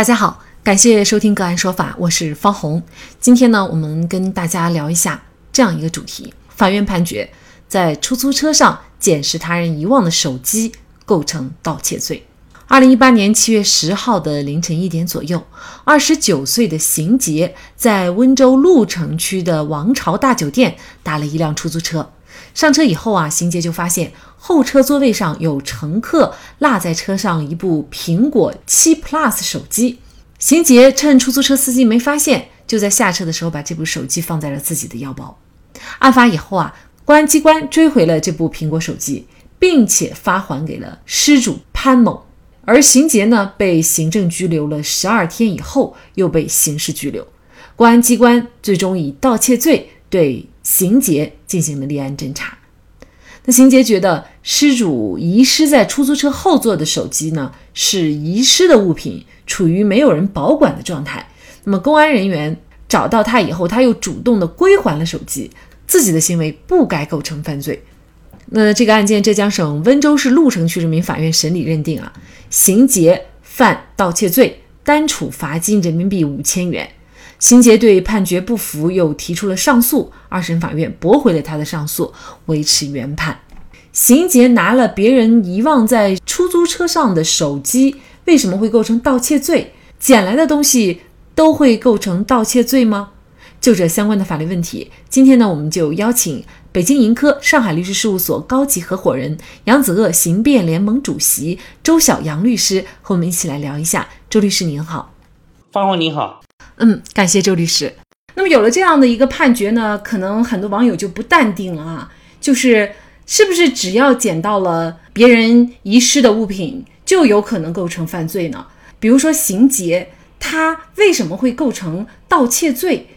大家好，感谢收听个案说法，我是方红。今天呢，我们跟大家聊一下这样一个主题：法院判决在出租车上捡拾他人遗忘的手机构成盗窃罪。二零一八年七月十号的凌晨一点左右，二十九岁的邢杰在温州鹿城区的王朝大酒店打了一辆出租车。上车以后啊，邢杰就发现后车座位上有乘客落在车上一部苹果七 Plus 手机。邢杰趁出租车司机没发现，就在下车的时候把这部手机放在了自己的腰包。案发以后啊，公安机关追回了这部苹果手机，并且发还给了失主潘某。而邢杰呢，被行政拘留了十二天以后，又被刑事拘留。公安机关最终以盗窃罪对。邢杰进行了立案侦查。那邢杰觉得失主遗失在出租车后座的手机呢，是遗失的物品，处于没有人保管的状态。那么公安人员找到他以后，他又主动的归还了手机，自己的行为不该构成犯罪。那这个案件，浙江省温州市鹿城区人民法院审理认定啊，邢杰犯盗窃罪，单处罚金人民币五千元。邢杰对判决不服，又提出了上诉。二审法院驳回了他的上诉，维持原判。邢杰拿了别人遗忘在出租车上的手机，为什么会构成盗窃罪？捡来的东西都会构成盗窃罪吗？就这相关的法律问题，今天呢，我们就邀请北京盈科上海律师事务所高级合伙人、扬子鳄刑辩联盟主席周晓杨律师和我们一起来聊一下。周律师您好，方红您好。嗯，感谢周律师。那么有了这样的一个判决呢，可能很多网友就不淡定了啊，就是是不是只要捡到了别人遗失的物品，就有可能构成犯罪呢？比如说邢杰，他为什么会构成盗窃罪？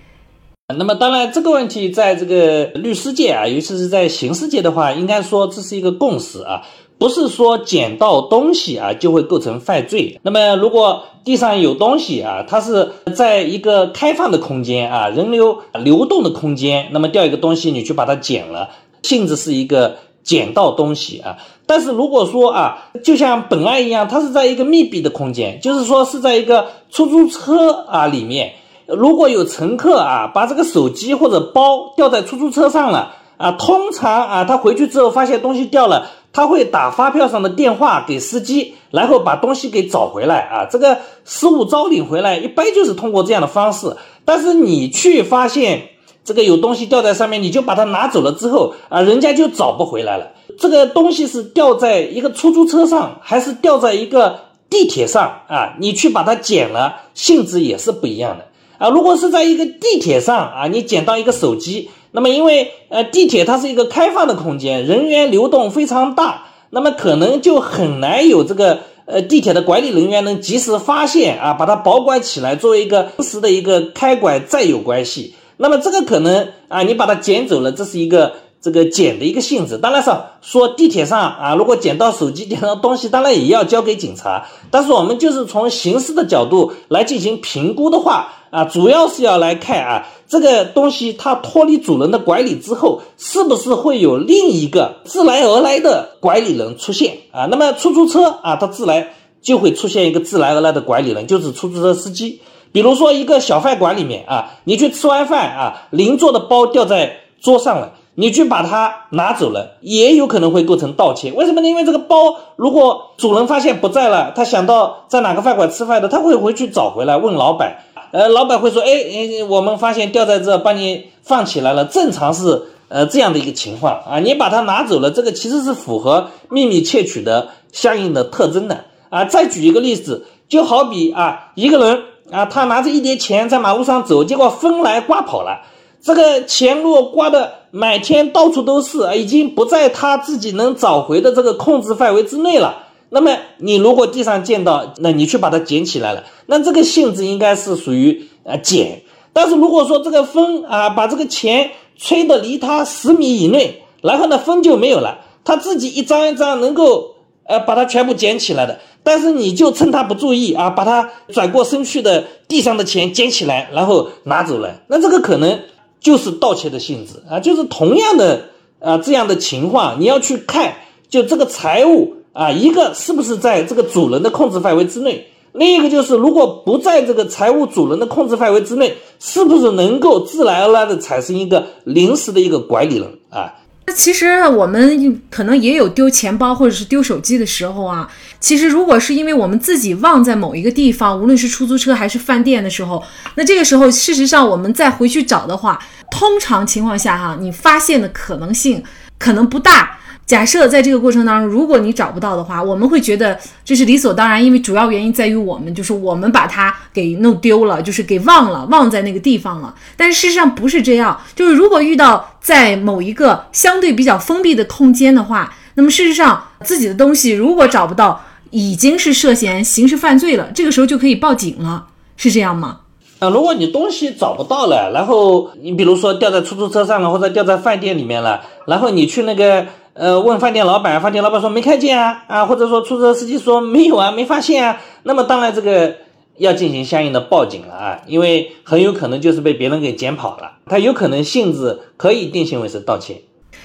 那么当然这个问题在这个律师界啊，尤其是在刑事界的话，应该说这是一个共识啊。不是说捡到东西啊就会构成犯罪。那么如果地上有东西啊，它是在一个开放的空间啊，人流流动的空间，那么掉一个东西你去把它捡了，性质是一个捡到东西啊。但是如果说啊，就像本案一样，它是在一个密闭的空间，就是说是在一个出租车啊里面，如果有乘客啊把这个手机或者包掉在出租车上了啊，通常啊他回去之后发现东西掉了。他会打发票上的电话给司机，然后把东西给找回来啊。这个失物招领回来，一般就是通过这样的方式。但是你去发现这个有东西掉在上面，你就把它拿走了之后啊，人家就找不回来了。这个东西是掉在一个出租车上，还是掉在一个地铁上啊？你去把它捡了，性质也是不一样的啊。如果是在一个地铁上啊，你捡到一个手机。那么，因为呃，地铁它是一个开放的空间，人员流动非常大，那么可能就很难有这个呃地铁的管理人员能及时发现啊，把它保管起来，作为一个临时的一个开管再有关系。那么这个可能啊，你把它捡走了，这是一个这个捡的一个性质。当然是说地铁上啊，如果捡到手机、捡到东西，当然也要交给警察。但是我们就是从刑事的角度来进行评估的话啊，主要是要来看啊。这个东西它脱离主人的管理之后，是不是会有另一个自来而来的管理人出现啊？那么出租车啊，它自来就会出现一个自来而来的管理人，就是出租车司机。比如说一个小饭馆里面啊，你去吃完饭啊，邻座的包掉在桌上了，你去把它拿走了，也有可能会构成盗窃。为什么呢？因为这个包如果主人发现不在了，他想到在哪个饭馆吃饭的，他会回去找回来问老板。呃，老板会说，哎，我们发现掉在这，帮你放起来了。正常是呃这样的一个情况啊，你把它拿走了，这个其实是符合秘密窃取的相应的特征的啊。再举一个例子，就好比啊，一个人啊，他拿着一叠钱在马路上走，结果风来刮跑了，这个钱如果刮的满天到处都是啊，已经不在他自己能找回的这个控制范围之内了。那么你如果地上见到，那你去把它捡起来了，那这个性质应该是属于呃捡。但是如果说这个风啊把这个钱吹得离他十米以内，然后呢风就没有了，他自己一张一张能够呃把它全部捡起来的，但是你就趁他不注意啊，把他转过身去的地上的钱捡起来，然后拿走了，那这个可能就是盗窃的性质啊，就是同样的啊这样的情况，你要去看就这个财物。啊，一个是不是在这个主人的控制范围之内？另一个就是如果不在这个财务主人的控制范围之内，是不是能够自然而然的产生一个临时的一个管理人啊？那其实我们可能也有丢钱包或者是丢手机的时候啊。其实如果是因为我们自己忘在某一个地方，无论是出租车还是饭店的时候，那这个时候事实上我们再回去找的话，通常情况下哈，你发现的可能性可能不大。假设在这个过程当中，如果你找不到的话，我们会觉得这是理所当然，因为主要原因在于我们就是我们把它给弄丢了，就是给忘了，忘在那个地方了。但是事实上不是这样，就是如果遇到在某一个相对比较封闭的空间的话，那么事实上自己的东西如果找不到，已经是涉嫌刑事犯罪了，这个时候就可以报警了，是这样吗？啊，如果你东西找不到了，然后你比如说掉在出租车上了，或者掉在饭店里面了，然后你去那个。呃，问饭店老板，饭店老板说没看见啊，啊，或者说出租车司机说没有啊，没发现啊，那么当然这个要进行相应的报警了啊，因为很有可能就是被别人给捡跑了，他有可能性质可以定性为是盗窃。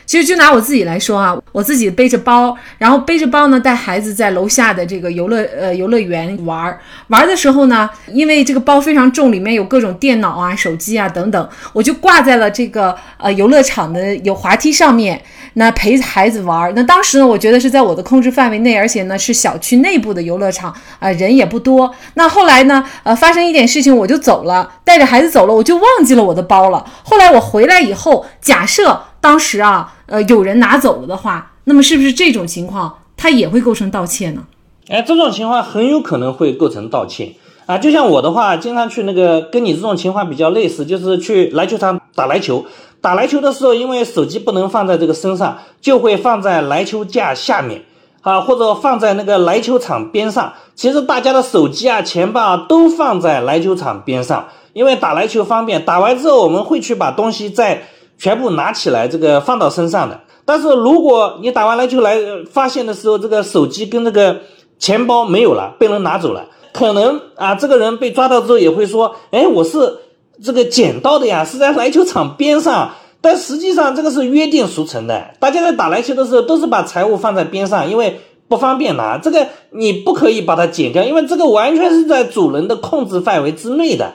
其实就拿我自己来说啊，我自己背着包，然后背着包呢，带孩子在楼下的这个游乐呃游乐园玩儿。玩儿的时候呢，因为这个包非常重，里面有各种电脑啊、手机啊等等，我就挂在了这个呃游乐场的有滑梯上面，那陪孩子玩儿。那当时呢，我觉得是在我的控制范围内，而且呢是小区内部的游乐场啊，人也不多。那后来呢，呃，发生一点事情，我就走了，带着孩子走了，我就忘记了我的包了。后来我回来以后，假设。当时啊，呃，有人拿走了的话，那么是不是这种情况，它也会构成盗窃呢？哎，这种情况很有可能会构成盗窃啊。就像我的话，经常去那个跟你这种情况比较类似，就是去篮球场打篮球。打篮球的时候，因为手机不能放在这个身上，就会放在篮球架下面啊，或者放在那个篮球场边上。其实大家的手机啊、钱包啊都放在篮球场边上，因为打篮球方便。打完之后，我们会去把东西在。全部拿起来，这个放到身上的。但是如果你打完篮球来发现的时候，这个手机跟这个钱包没有了，被人拿走了，可能啊，这个人被抓到之后也会说，哎，我是这个捡到的呀，是在篮球场边上。但实际上这个是约定俗成的，大家在打篮球的时候都是把财物放在边上，因为不方便拿。这个你不可以把它剪掉，因为这个完全是在主人的控制范围之内的。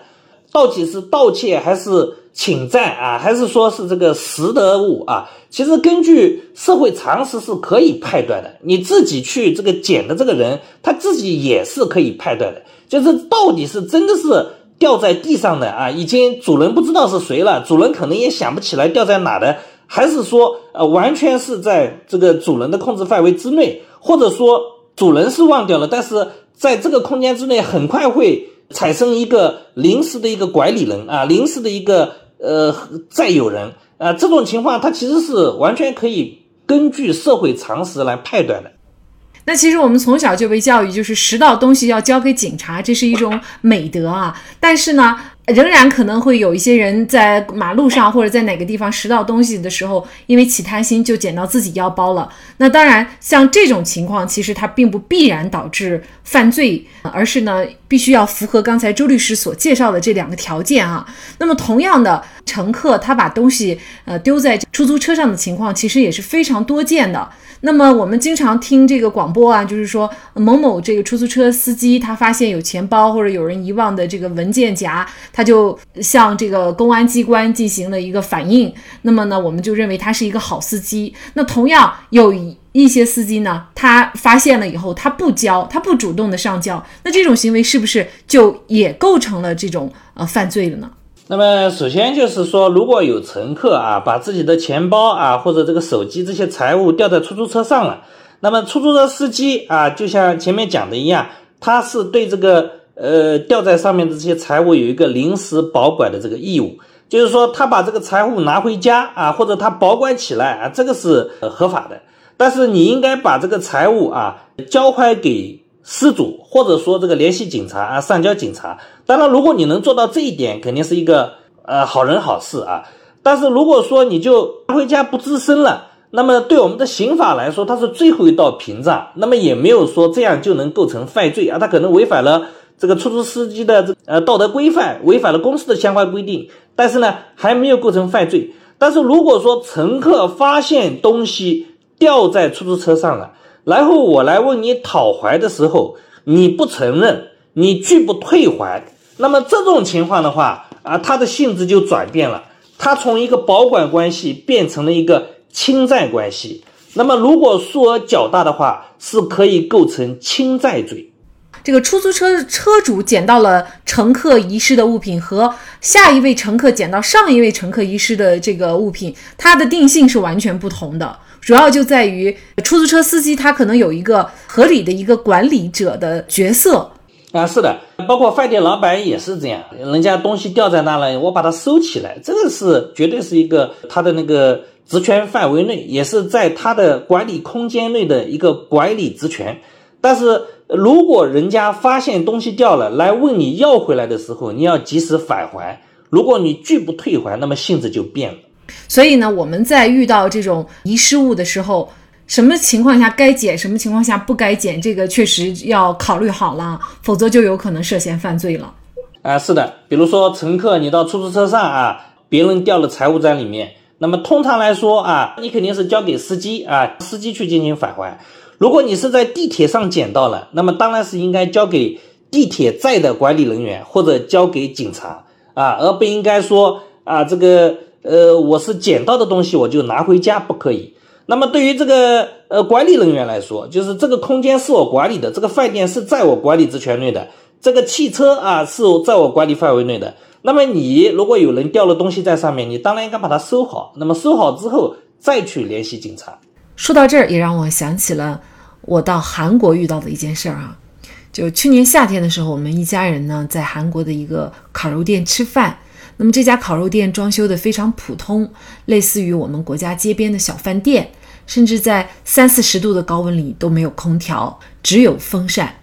到底是盗窃还是？侵占啊，还是说是这个拾得物啊？其实根据社会常识是可以判断的。你自己去这个捡的这个人，他自己也是可以判断的。就是到底是真的是掉在地上的啊，已经主人不知道是谁了，主人可能也想不起来掉在哪的，还是说呃完全是在这个主人的控制范围之内，或者说主人是忘掉了，但是在这个空间之内很快会产生一个临时的一个管理人啊，临时的一个。呃，再有人啊，这种情况他其实是完全可以根据社会常识来判断的。那其实我们从小就被教育，就是拾到东西要交给警察，这是一种美德啊。但是呢。仍然可能会有一些人在马路上或者在哪个地方拾到东西的时候，因为起贪心就捡到自己腰包了。那当然，像这种情况，其实它并不必然导致犯罪，而是呢，必须要符合刚才周律师所介绍的这两个条件啊。那么，同样的，乘客他把东西呃丢在出租车上的情况，其实也是非常多见的。那么我们经常听这个广播啊，就是说某某这个出租车司机他发现有钱包或者有人遗忘的这个文件夹，他就向这个公安机关进行了一个反映。那么呢，我们就认为他是一个好司机。那同样有一些司机呢，他发现了以后他不交，他不主动的上交，那这种行为是不是就也构成了这种呃犯罪了呢？那么首先就是说，如果有乘客啊把自己的钱包啊或者这个手机这些财物掉在出租车上了，那么出租车司机啊就像前面讲的一样，他是对这个呃掉在上面的这些财物有一个临时保管的这个义务，就是说他把这个财物拿回家啊或者他保管起来啊，这个是合法的，但是你应该把这个财物啊交还给。失主，或者说这个联系警察啊，上交警察。当然，如果你能做到这一点，肯定是一个呃好人好事啊。但是如果说你就回家不吱声了，那么对我们的刑法来说，它是最后一道屏障。那么也没有说这样就能构成犯罪啊，他可能违反了这个出租司机的这呃道德规范，违反了公司的相关规定。但是呢，还没有构成犯罪。但是如果说乘客发现东西掉在出租车上了，然后我来问你讨还的时候，你不承认，你拒不退还，那么这种情况的话啊，它的性质就转变了，它从一个保管关系变成了一个侵占关系。那么如果数额较大的话，是可以构成侵占罪。这个出租车车主捡到了乘客遗失的物品，和下一位乘客捡到上一位乘客遗失的这个物品，它的定性是完全不同的。主要就在于出租车司机他可能有一个合理的一个管理者的角色啊，是的，包括饭店老板也是这样，人家东西掉在那了，我把它收起来，这个是绝对是一个他的那个职权范围内，也是在他的管理空间内的一个管理职权，但是。如果人家发现东西掉了，来问你要回来的时候，你要及时返还。如果你拒不退还，那么性质就变了。所以呢，我们在遇到这种遗失物的时候，什么情况下该捡，什么情况下不该捡，这个确实要考虑好了，否则就有可能涉嫌犯罪了。啊，是的，比如说乘客，你到出租车上啊，别人掉了财物在里面，那么通常来说啊，你肯定是交给司机啊，司机去进行返还。如果你是在地铁上捡到了，那么当然是应该交给地铁站的管理人员或者交给警察啊，而不应该说啊这个呃我是捡到的东西我就拿回家不可以。那么对于这个呃管理人员来说，就是这个空间是我管理的，这个饭店是在我管理职权内的，这个汽车啊是在我管理范围内的。那么你如果有人掉了东西在上面，你当然应该把它收好。那么收好之后再去联系警察。说到这儿，也让我想起了。我到韩国遇到的一件事儿啊，就去年夏天的时候，我们一家人呢在韩国的一个烤肉店吃饭。那么这家烤肉店装修的非常普通，类似于我们国家街边的小饭店，甚至在三四十度的高温里都没有空调，只有风扇。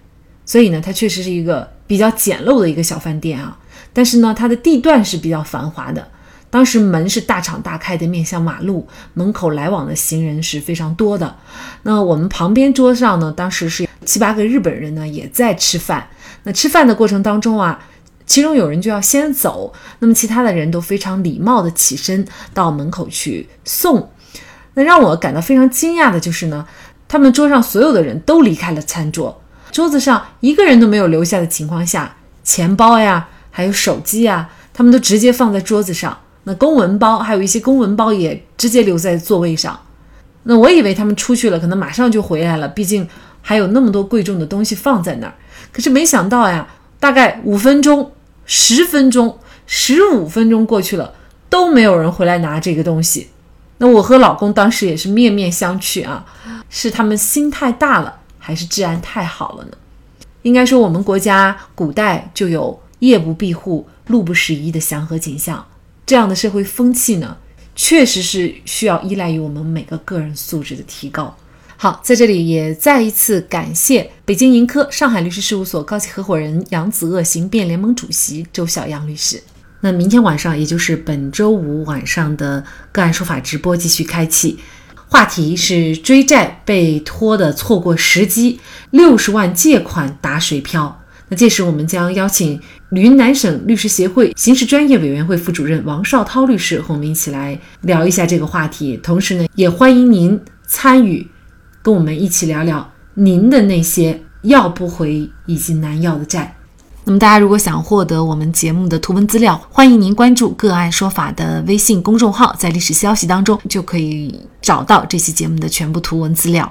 所以呢，它确实是一个比较简陋的一个小饭店啊。但是呢，它的地段是比较繁华的。当时门是大敞大开的，面向马路，门口来往的行人是非常多的。那我们旁边桌上呢，当时是七八个日本人呢，也在吃饭。那吃饭的过程当中啊，其中有人就要先走，那么其他的人都非常礼貌的起身到门口去送。那让我感到非常惊讶的就是呢，他们桌上所有的人都离开了餐桌，桌子上一个人都没有留下的情况下，钱包呀，还有手机呀，他们都直接放在桌子上。那公文包还有一些公文包也直接留在座位上。那我以为他们出去了，可能马上就回来了，毕竟还有那么多贵重的东西放在那儿。可是没想到呀，大概五分钟、十分钟、十五分钟过去了，都没有人回来拿这个东西。那我和老公当时也是面面相觑啊，是他们心太大了，还是治安太好了呢？应该说，我们国家古代就有夜不闭户、路不拾遗的祥和景象。这样的社会风气呢，确实是需要依赖于我们每个个人素质的提高。好，在这里也再一次感谢北京盈科上海律师事务所高级合伙人、扬子鳄刑辩联盟主席周晓阳律师。那明天晚上，也就是本周五晚上的个案说法直播继续开启，话题是追债被拖的错过时机，六十万借款打水漂。那届时我们将邀请云南省律师协会刑事专业委员会副主任王绍涛律师和我们一起来聊一下这个话题。同时呢，也欢迎您参与，跟我们一起聊聊您的那些要不回以及难要的债。那么大家如果想获得我们节目的图文资料，欢迎您关注“个案说法”的微信公众号，在历史消息当中就可以找到这期节目的全部图文资料。